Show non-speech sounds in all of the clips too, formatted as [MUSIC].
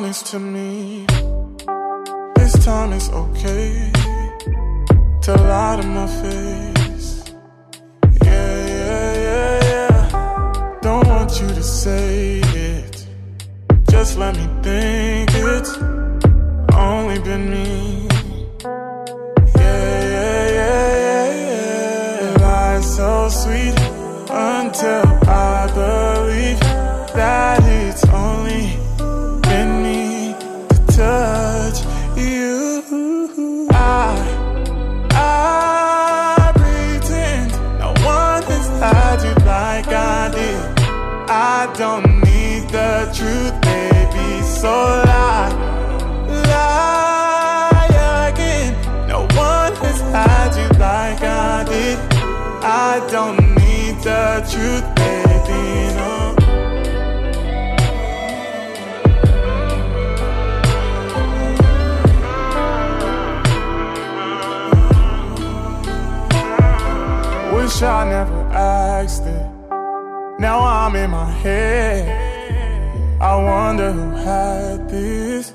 honest to me. This time it's okay to lie to my face. Yeah, yeah, yeah, yeah. Don't want you to say it. Just let me think it's only been me. Now I'm in my head. I wonder who had this.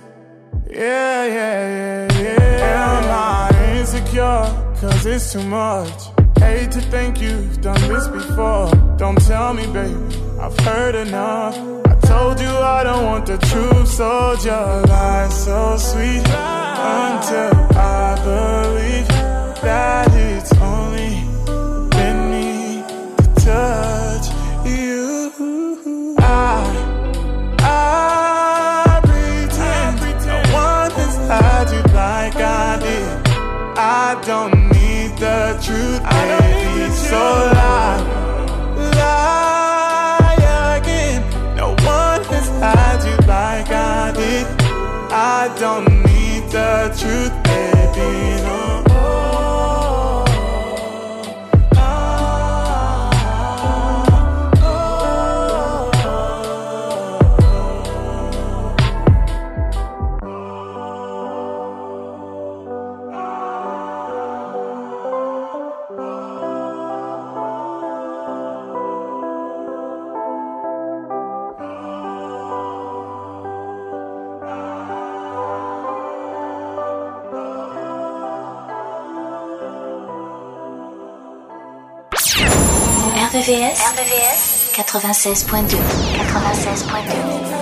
Yeah, yeah, yeah, yeah. Am I insecure? Cause it's too much. Hate to think you've done this before. Don't tell me, baby. I've heard enough. I told you I don't want the truth, so just lie so sweet until I believe that 96.2. 96.2.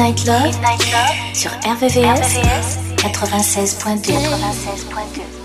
Midnight Love, sur RVVS, 96.2. 96.2.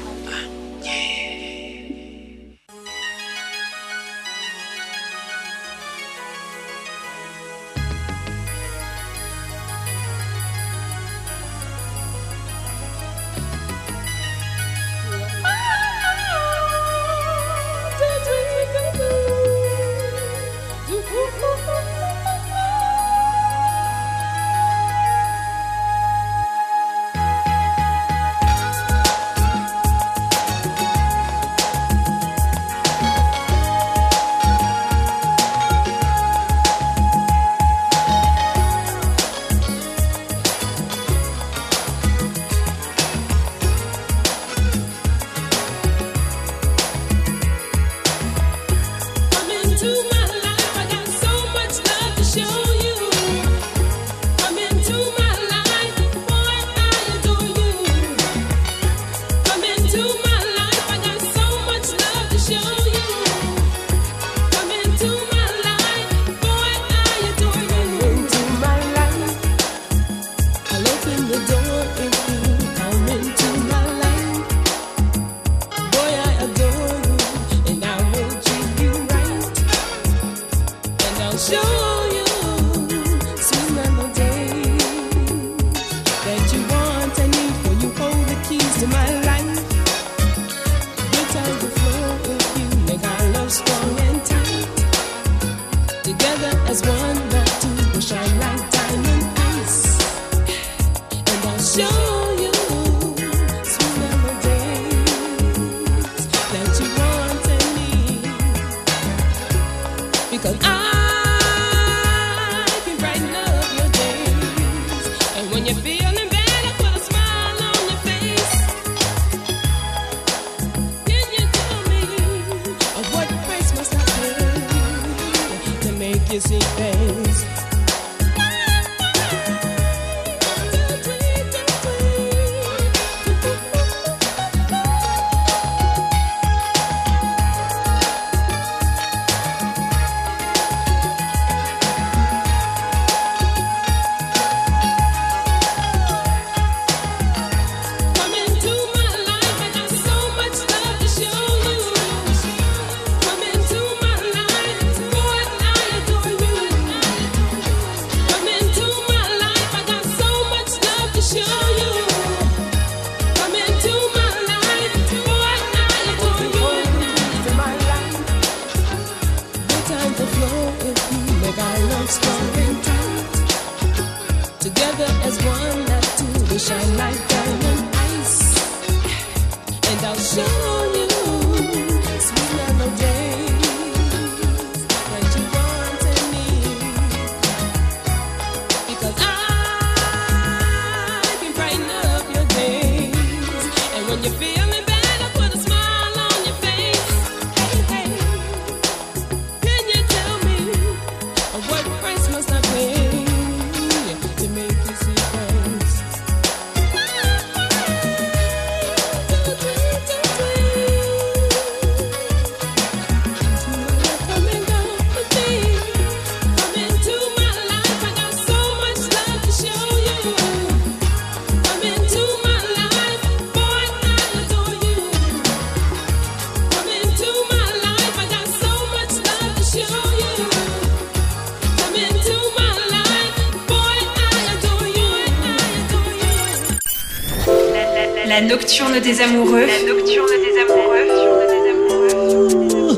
des amoureux. La nocturne des amoureux.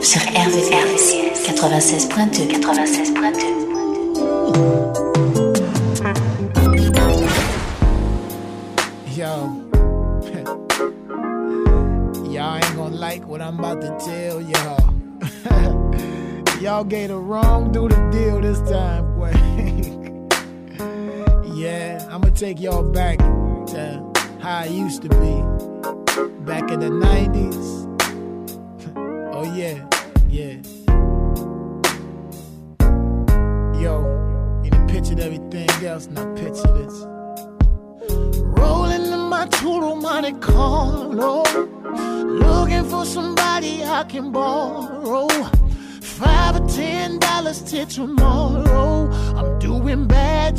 Sur RVCS 96.2 96.2 Yo. y'all ain't gonna like what I'm about to tell y'all. [LAUGHS] y'all gave the wrong do the deal this time, boy. [LAUGHS] yeah, I'm gonna take y'all back to how I used to be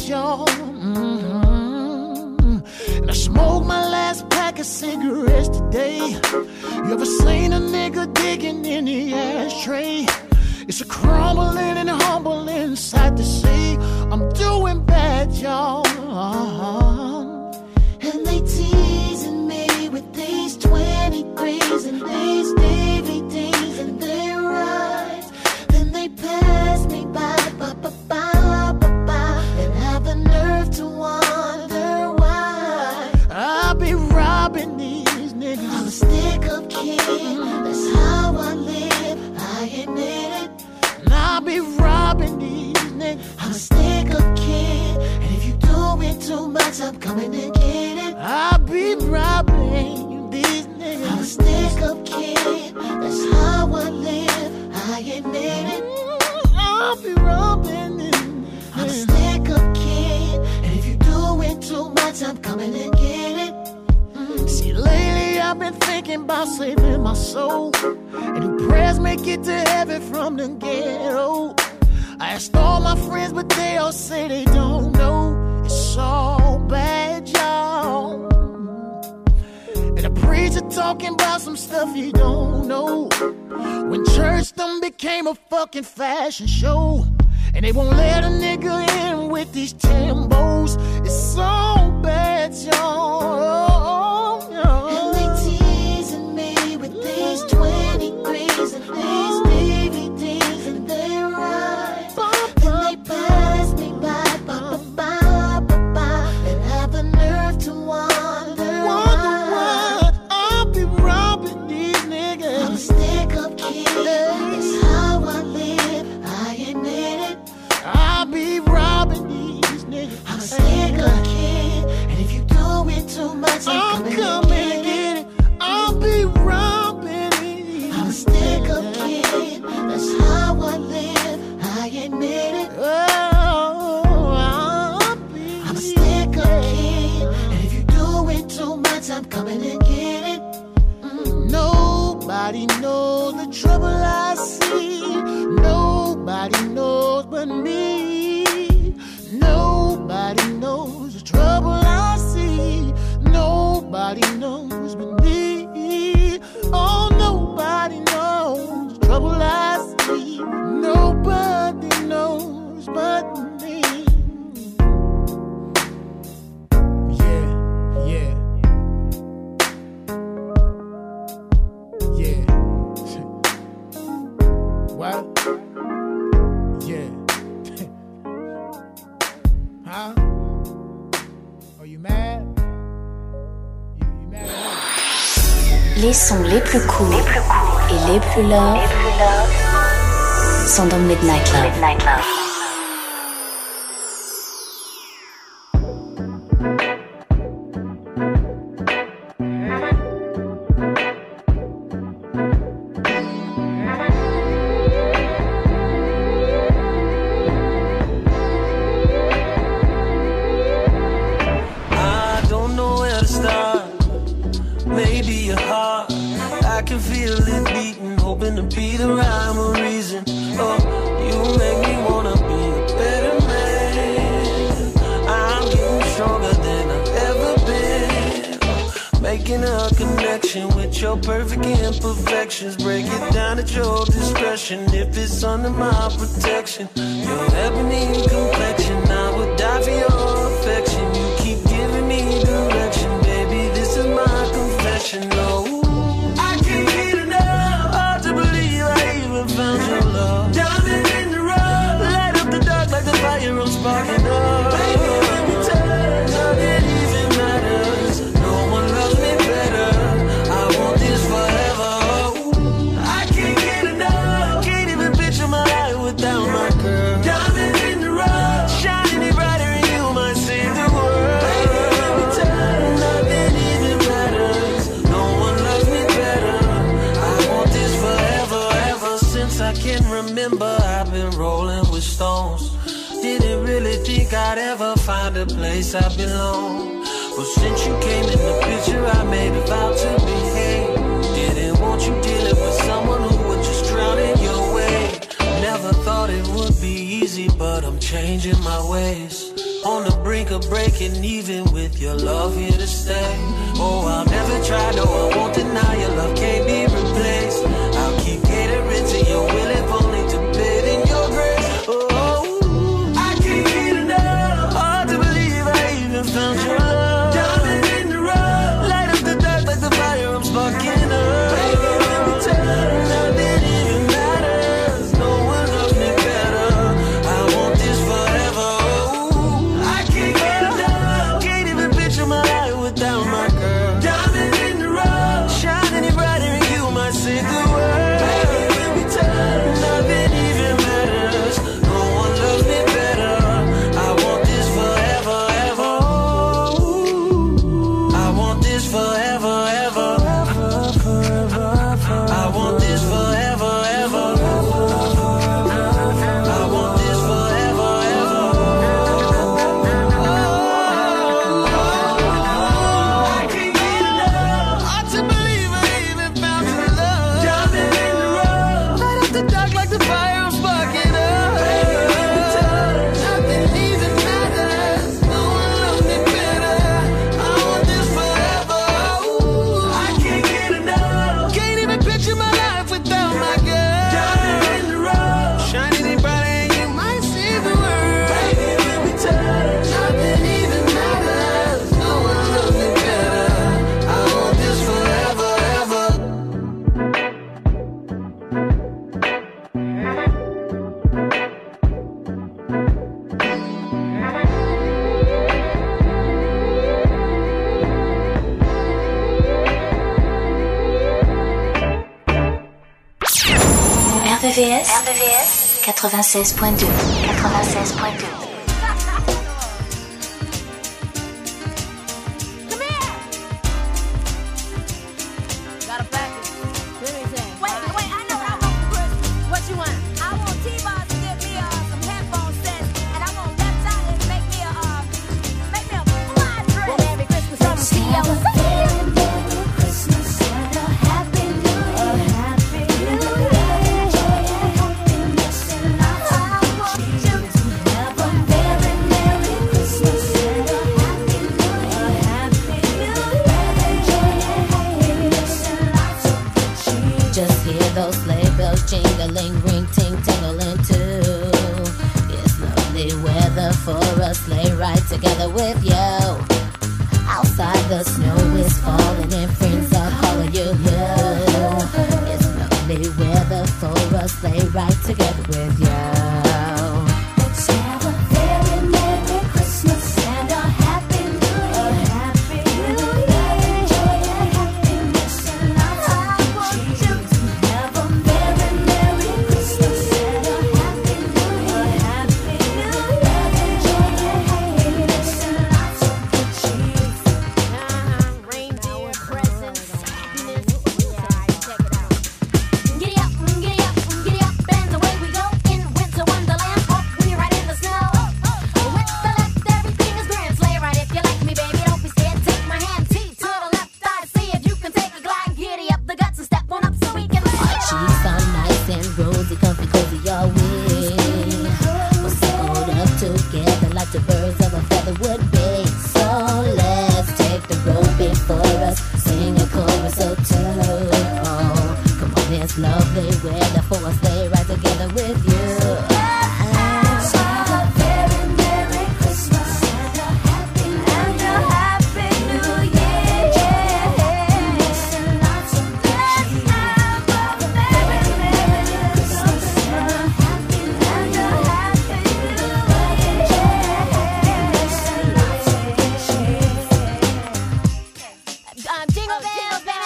y'all. Mm-hmm. And I smoked my last pack of cigarettes today. You ever seen a nigga digging in the ashtray? It's a crumbling and humbling sight to see. I'm doing bad, y'all. And they teasing me with these 23s and these. be robbing these niggas. I'm a sneaker kid, and if you do it too much, I'm coming to get it. I'll be robbing you these niggas. I'm a sneaker kid, that's how I live. I ain't admit it. I'll be robbing these. I'm a sneaker kid, and if you do it too much, I'm coming to get it. Mm. See you later been thinking about saving my soul. And do prayers make it to heaven from the ghetto? I asked all my friends, but they all say they don't know. It's all bad, y'all. And the preacher talking about some stuff he don't know. When church done became a fucking fashion show. And they won't let a nigga in with these timbos. It's so bad, y'all. Making a connection with your perfect imperfections. Break it down at your discretion if it's under my protection. Your ebony complexion, I would die for your find a place I belong. Well, since you came in the picture, I made a vow to behave. Didn't want you dealing with someone who would just drown in your way. Never thought it would be easy, but I'm changing my ways. On the brink of breaking even with your love here to stay. Oh, I'll never try, no, I won't deny your love can't be replaced. I'll keep catering to your will and 96.2. 96.2. jingle bells.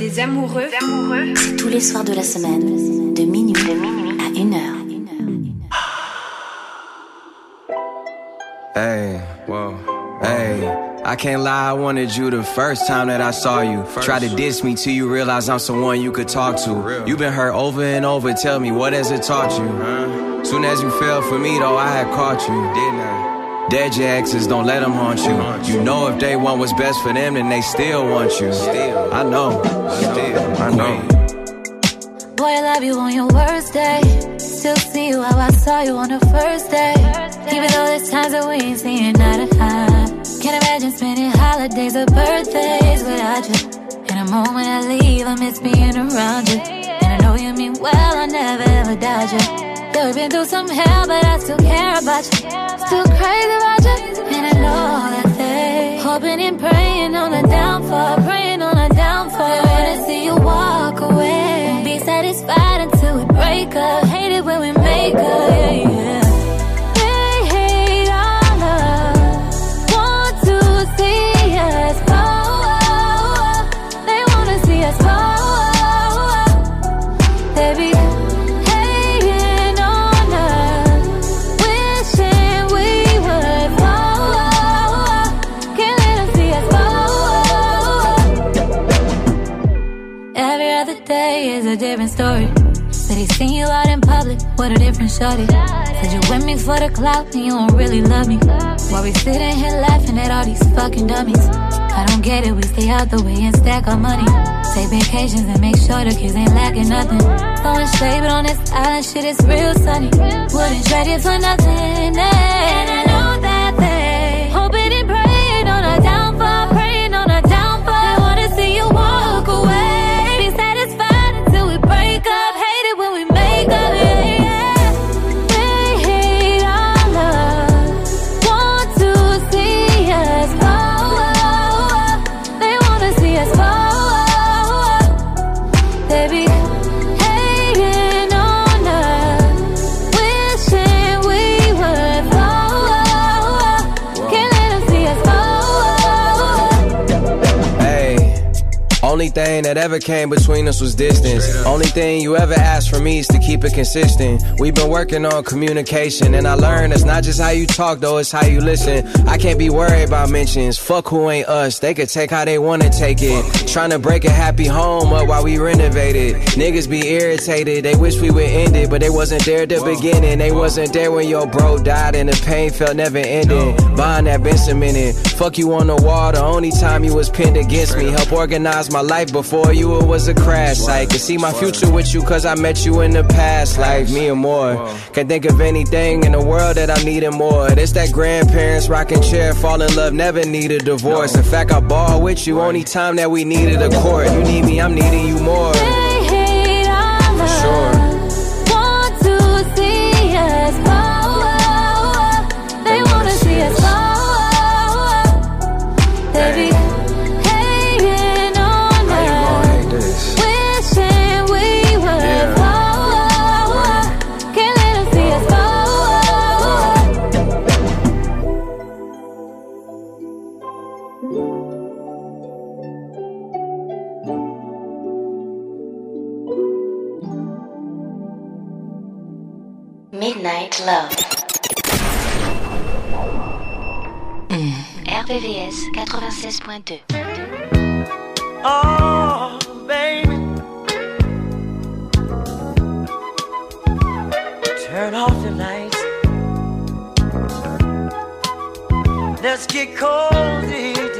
Des amoureux. amoureux. C'est tous les soirs de la semaine, de minuit, de minuit à 1 heure. Hey, whoa, hey. I can't lie, I wanted you the first time that I saw you. Try to diss me till you realize I'm someone you could talk to. You've been hurt over and over, tell me what has it taught you? Soon as you fell for me, though, I had caught you, didn't I? Dead your exes, don't let them haunt you. You know if they want what's best for them, then they still want you. Still, I know, still, I know. Boy, I love you on your worst day. Still see you how I saw you on the first day. Even though there's times that we ain't seeing eye to eye. Can't imagine spending holidays or birthdays without you. And the moment I leave, I miss being around you. And I know you mean well, I never ever doubt you. Yeah, we've been through some hell, but I still care about you. Still crazy about you. And I know that they hoping and praying on a downfall, praying on a downfall. They wanna see you walk away. Won't be satisfied until we break up. Hate it when we make up. Yeah, yeah. He seen you out in public with a different shorty. Said you with me for the clout and you don't really love me. While we sitting here laughing at all these fucking dummies. I don't get it, we stay out the way and stack our money. Take vacations and make sure the kids ain't lacking nothing. Throwing shade, but on this island shit is real sunny. Wouldn't trade it for nothing. eh. Only thing that ever came between us was distance. Only thing you ever asked from me is to keep it consistent. We've been working on communication, and I learned it's not just how you talk, though, it's how you listen. I can't be worried about mentions. Fuck who ain't us. They could take how they wanna take it. Trying to break a happy home up while we renovated. Niggas be irritated, they wish we would end it, but they wasn't there at the beginning. They wasn't there when your bro died, and the pain felt never ending. Bond that been cemented. Fuck you on the wall, the only time you was pinned against me. Help organize my life before you, it was a crash site. Could see my future with you, cause I met you in the past Like me and more. Can't think of anything in the world that I'm needing more. It's that grandparents rocking chair, fall in love, never need a divorce. In fact, I ball with you only time that we needed a court. You need me, I'm needing you more. Midnight Love. Mm. RVVS 96.2. Oh, baby. Turn off the lights. Let's get cozy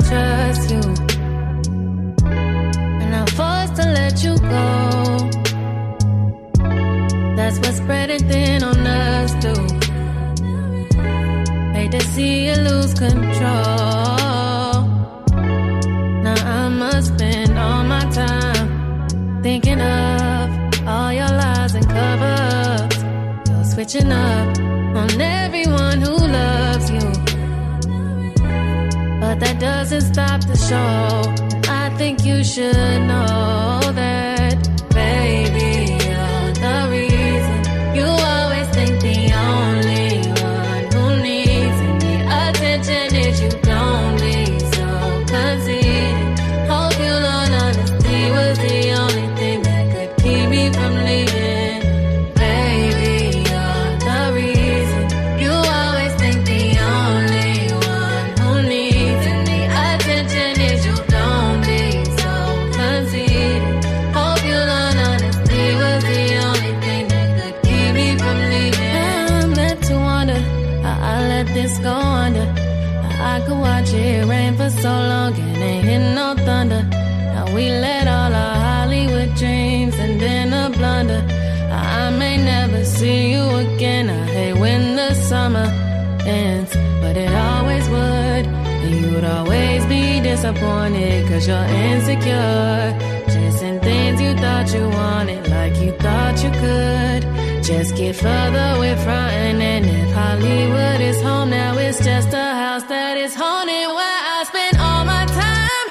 let you go. That's what's spreading thin on us, do. Hate to see you lose control. Now I must spend all my time thinking of all your lies and cover ups. You're switching up on everyone who loves you. But that doesn't stop the show think you should know that. disappointed cause you're insecure. Chasing things you thought you wanted like you thought you could. Just get further with frontin' if Hollywood is home now, it's just a house that is haunted where I spend all my time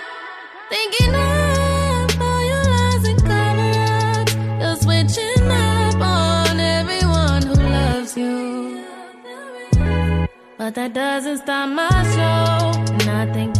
thinking of all your lies and cover ups. You're switching up on everyone who loves you. But that doesn't stop my show. And I think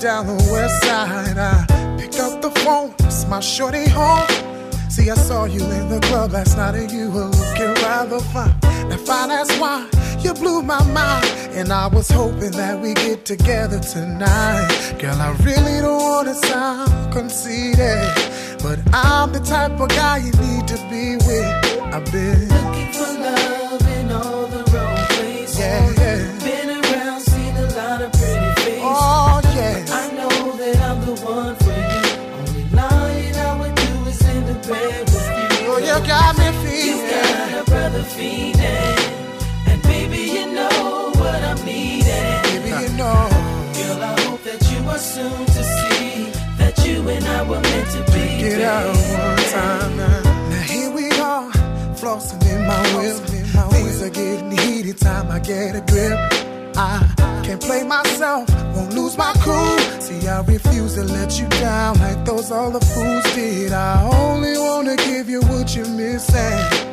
down the west side. I picked up the phone, it's my shorty home. See, I saw you in the club last night and you were looking rather fine. Now, fine, that's why you blew my mind. And I was hoping that we get together tonight. Girl, I really don't wanna sound conceited. But I'm the type of guy you need to be with. I've been Looking for soon to see that you and I were meant to be. Get out one time now. Now here we are, flossing in my whip. Things are getting heated, time I get a grip. I can't play myself, won't lose my cool. See, I refuse to let you down like those other fools did. I only wanna give you what you're missing.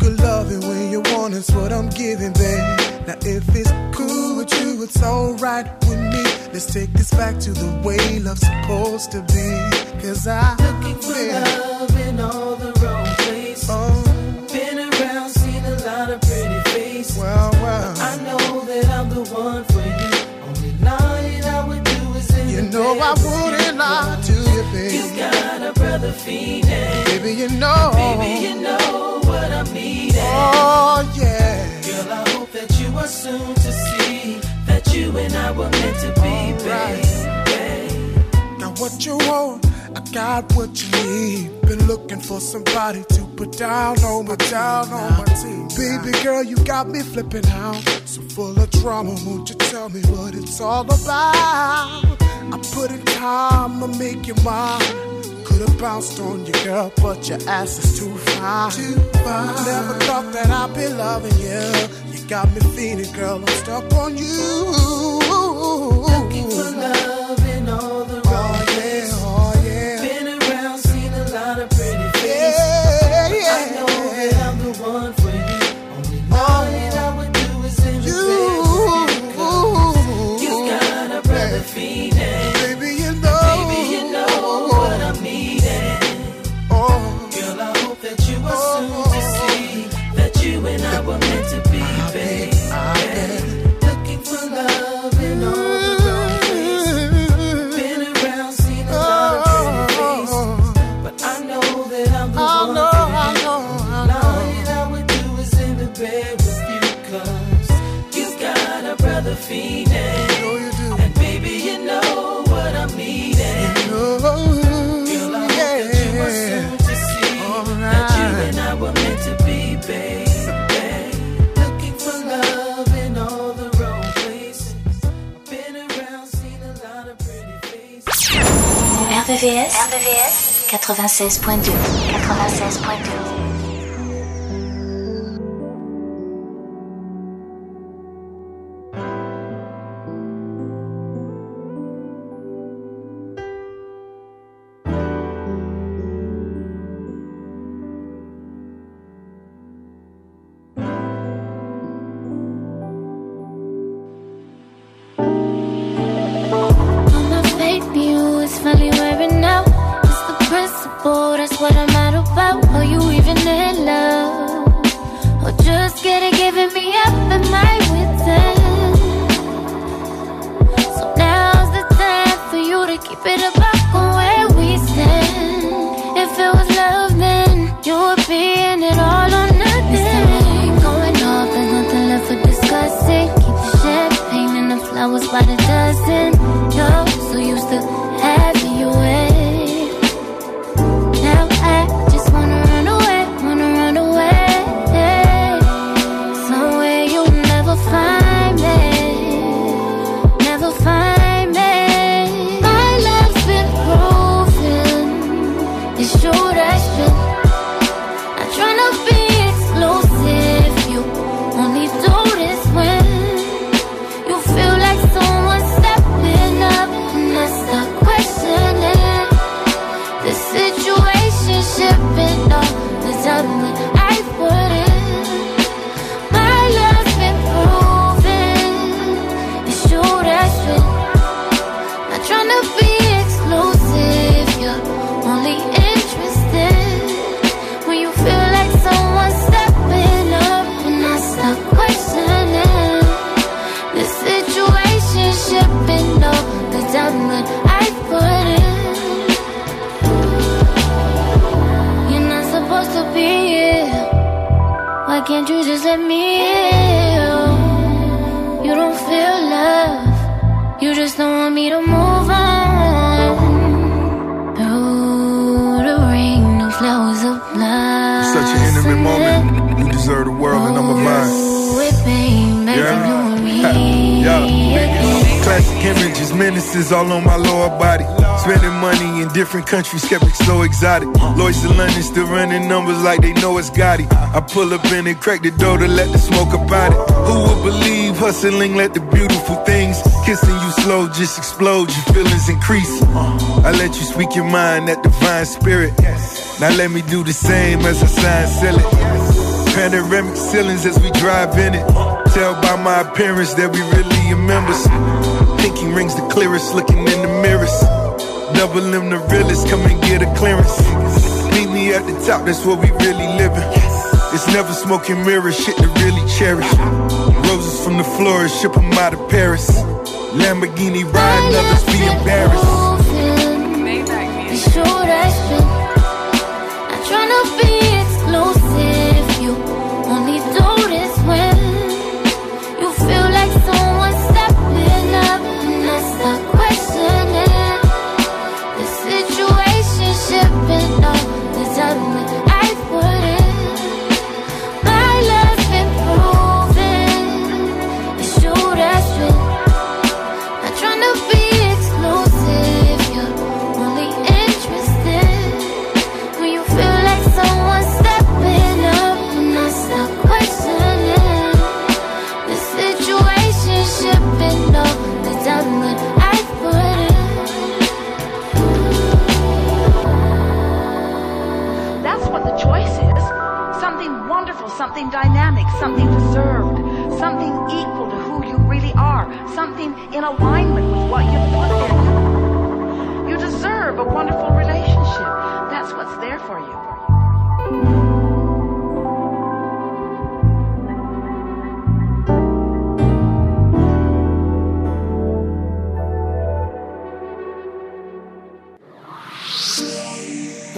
Good loving when you want is what I'm giving, babe. Now if it's cool with you, it's alright with me. Let's take this back to the way love's supposed to be. Cause I Looking for love in all the wrong places. Oh, Been around, seen a lot of pretty faces. well, well. I know that I'm the one for you. Only lying I would do is in You know I wouldn't lie to you, You got a brother feeling. Baby, you know. Baby, you know soon to see that you and I were meant to be, right. baby. Got what you want, I got what you need. Been looking for somebody to put down on my down on my team. Baby girl, you got me flipping out. So full of drama, won't you tell me what it's all about? I put in time to make you mine. Could've bounced on you, girl, but your ass is too fine. Too fine. Never thought that I'd be loving you. Got me feeling, girl, I'm stuck on you. Looking for love RVVS, RVVS 96.2 96.2 Why can't you just let me in? You don't feel love. You just don't want me to move on. Through the rain, the flowers of love Such an intimate moment. You deserve the world, oh, and I'm a mine. Making [LAUGHS] Yeah. Yeah. Classic images, menaces all on my lower body. Spending money in different countries, skeptics so exotic. Lloyds of London still running numbers like they know it's Gotti. I pull up in and crack the door to let the smoke about it. Who would believe hustling let the beautiful things kissing you slow just explode, your feelings increase. I let you speak your mind, that divine spirit. Now let me do the same as I sign, sell it. Panoramic ceilings as we drive in it. Tell by my appearance that we really are members. Pinky rings the clearest, looking in the mirrors. Double M the realest, come and get a clearance. Meet me at the top, that's where we really living. It's never smoking mirrors, shit to really cherish. Roses from the florist, ship 'em out of Paris. Lamborghini riding, others be embarrassed. That's That's what the choice is. Something wonderful, something dynamic, something deserved, something equal to who you really are, something in alignment with what you put in. You deserve a wonderful relationship. That's what's there for you.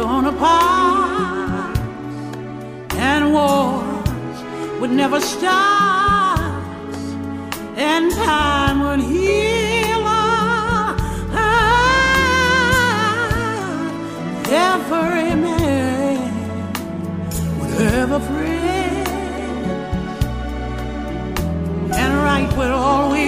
gonna and wars would never stop, and time would heal all. Every man would have a friend, and right would always.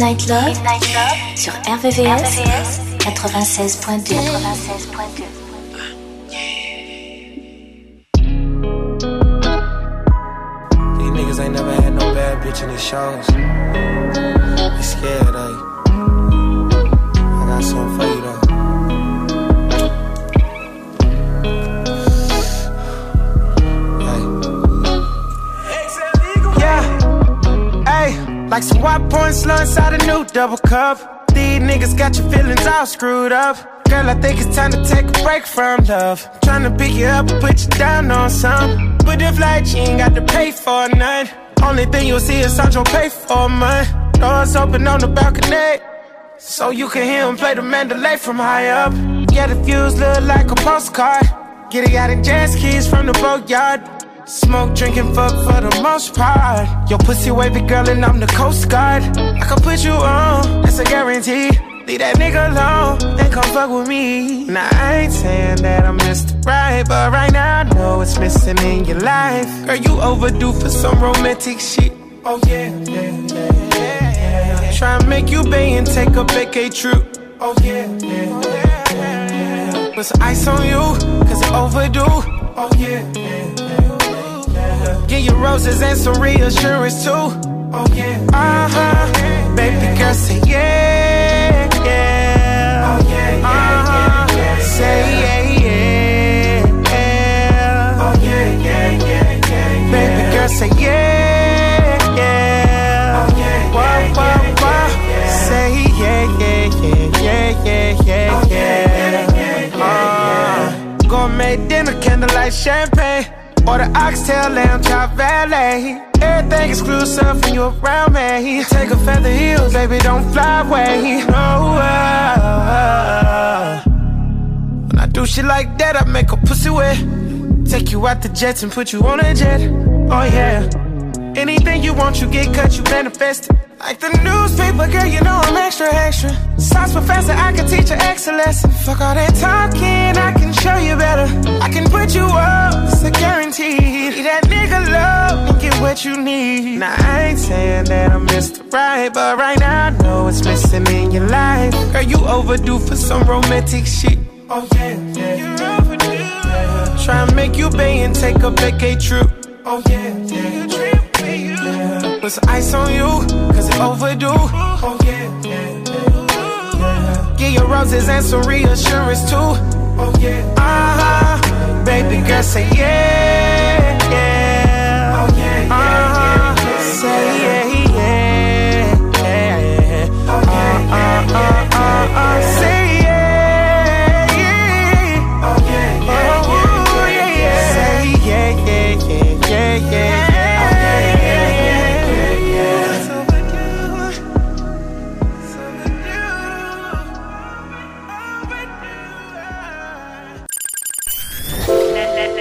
Midnight Love, Love sur RVVS, 96.2. screwed up. Girl, I think it's time to take a break from love. Tryna trying to pick you up and put you down on some. But if like you ain't got to pay for none. Only thing you'll see is Sancho pay for mine. Doors open on the balcony. So you can hear him play the Mandalay from high up. Yeah, the views look like a postcard. Get it out in jazz keys from the boatyard. Smoke, drinking, fuck for the most part. Your pussy wavy girl and I'm the coast guard. I can put you on, that's a guarantee. Leave that nigga alone, and come fuck with me. Now I ain't saying that I'm Mr. Right, but right now I know it's missing in your life. Girl, you overdue for some romantic shit. Oh yeah, yeah, yeah, yeah. Try and make you bay and take a vacay trip. Oh yeah, yeah, yeah, yeah. Put some ice on you, cause it's overdue. Oh yeah, yeah, yeah, yeah. Get your roses and some reassurance too. Oh yeah, uh huh. Baby girl, say yeah yeah. Oh yeah, yeah, uh-huh. yeah, yeah, Say yeah, yeah, yeah. Oh yeah, yeah, yeah, yeah. Baby girl, say yeah, yeah. Oh yeah, whoa, whoa, whoa. Yeah, yeah. Say yeah, yeah, yeah, yeah, yeah, yeah, oh, yeah, yeah, yeah, yeah. Uh, gourmet dinner, candlelight champagne. Order oxtail, lamb chop, valet. Everything exclusive when you around me. Take a feather heels, baby, don't fly away. No, uh, when I do shit like that, I make a pussy wet. Take you out the jets and put you on a jet. Oh yeah. Anything you want, you get cut, you manifest it. Like the newspaper, girl, you know I'm extra, extra. Science professor, I can teach you excellence. Fuck all that talking, I can show you better. I can put you up, it's a guarantee. That nigga love and get what you need. Now, I ain't saying that I'm Mr. Right, but right now I know it's missing in your life. Girl, you overdue for some romantic shit. Oh, yeah, yeah. You're overdue. Yeah. Try and make you pay and take a vacay trip. Oh, yeah, yeah. yeah. Put some ice on you, cause it's overdue. Oh, yeah, yeah, yeah. Get your roses and some reassurance too. Oh, yeah. Uh huh. Baby girl, say yeah, yeah. Oh, yeah, yeah. Uh-huh. Say yeah, yeah, yeah. Oh, yeah, yeah, yeah, uh, uh, uh, Say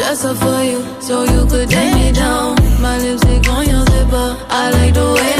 dressed up for you, so you could take me down. My lipstick on your zipper, I like the way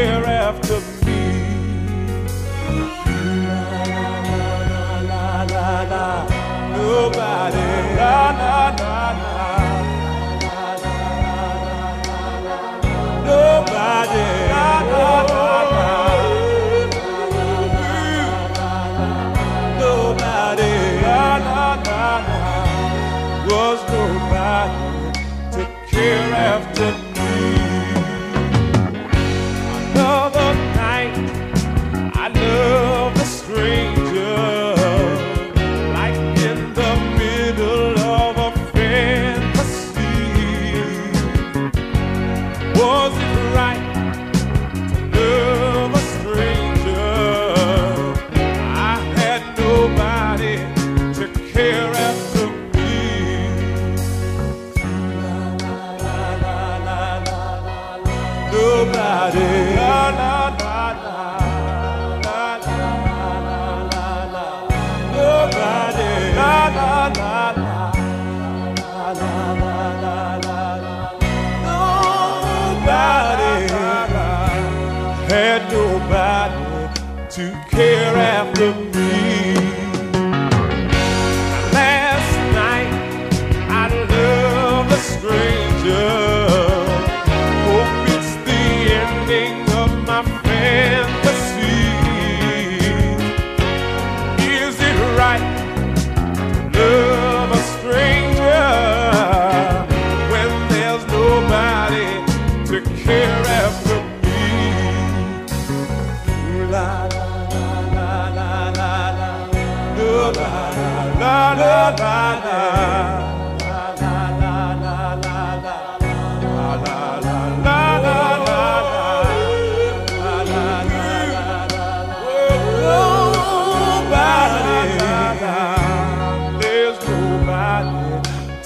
here.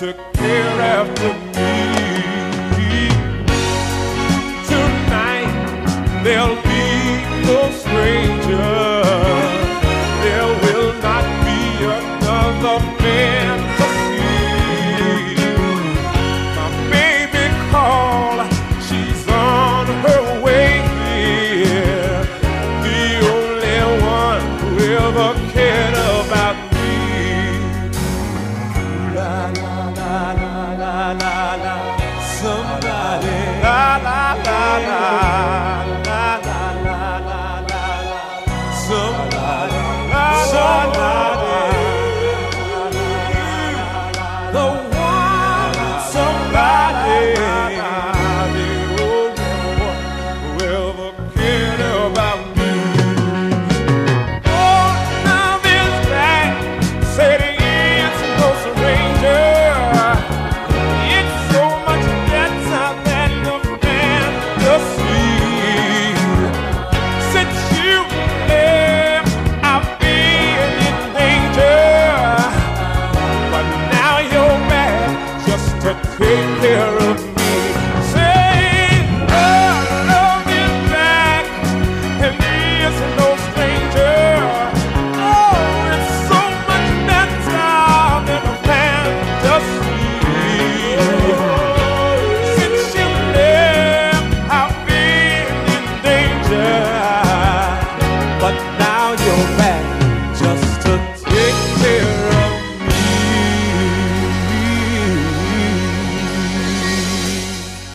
söktü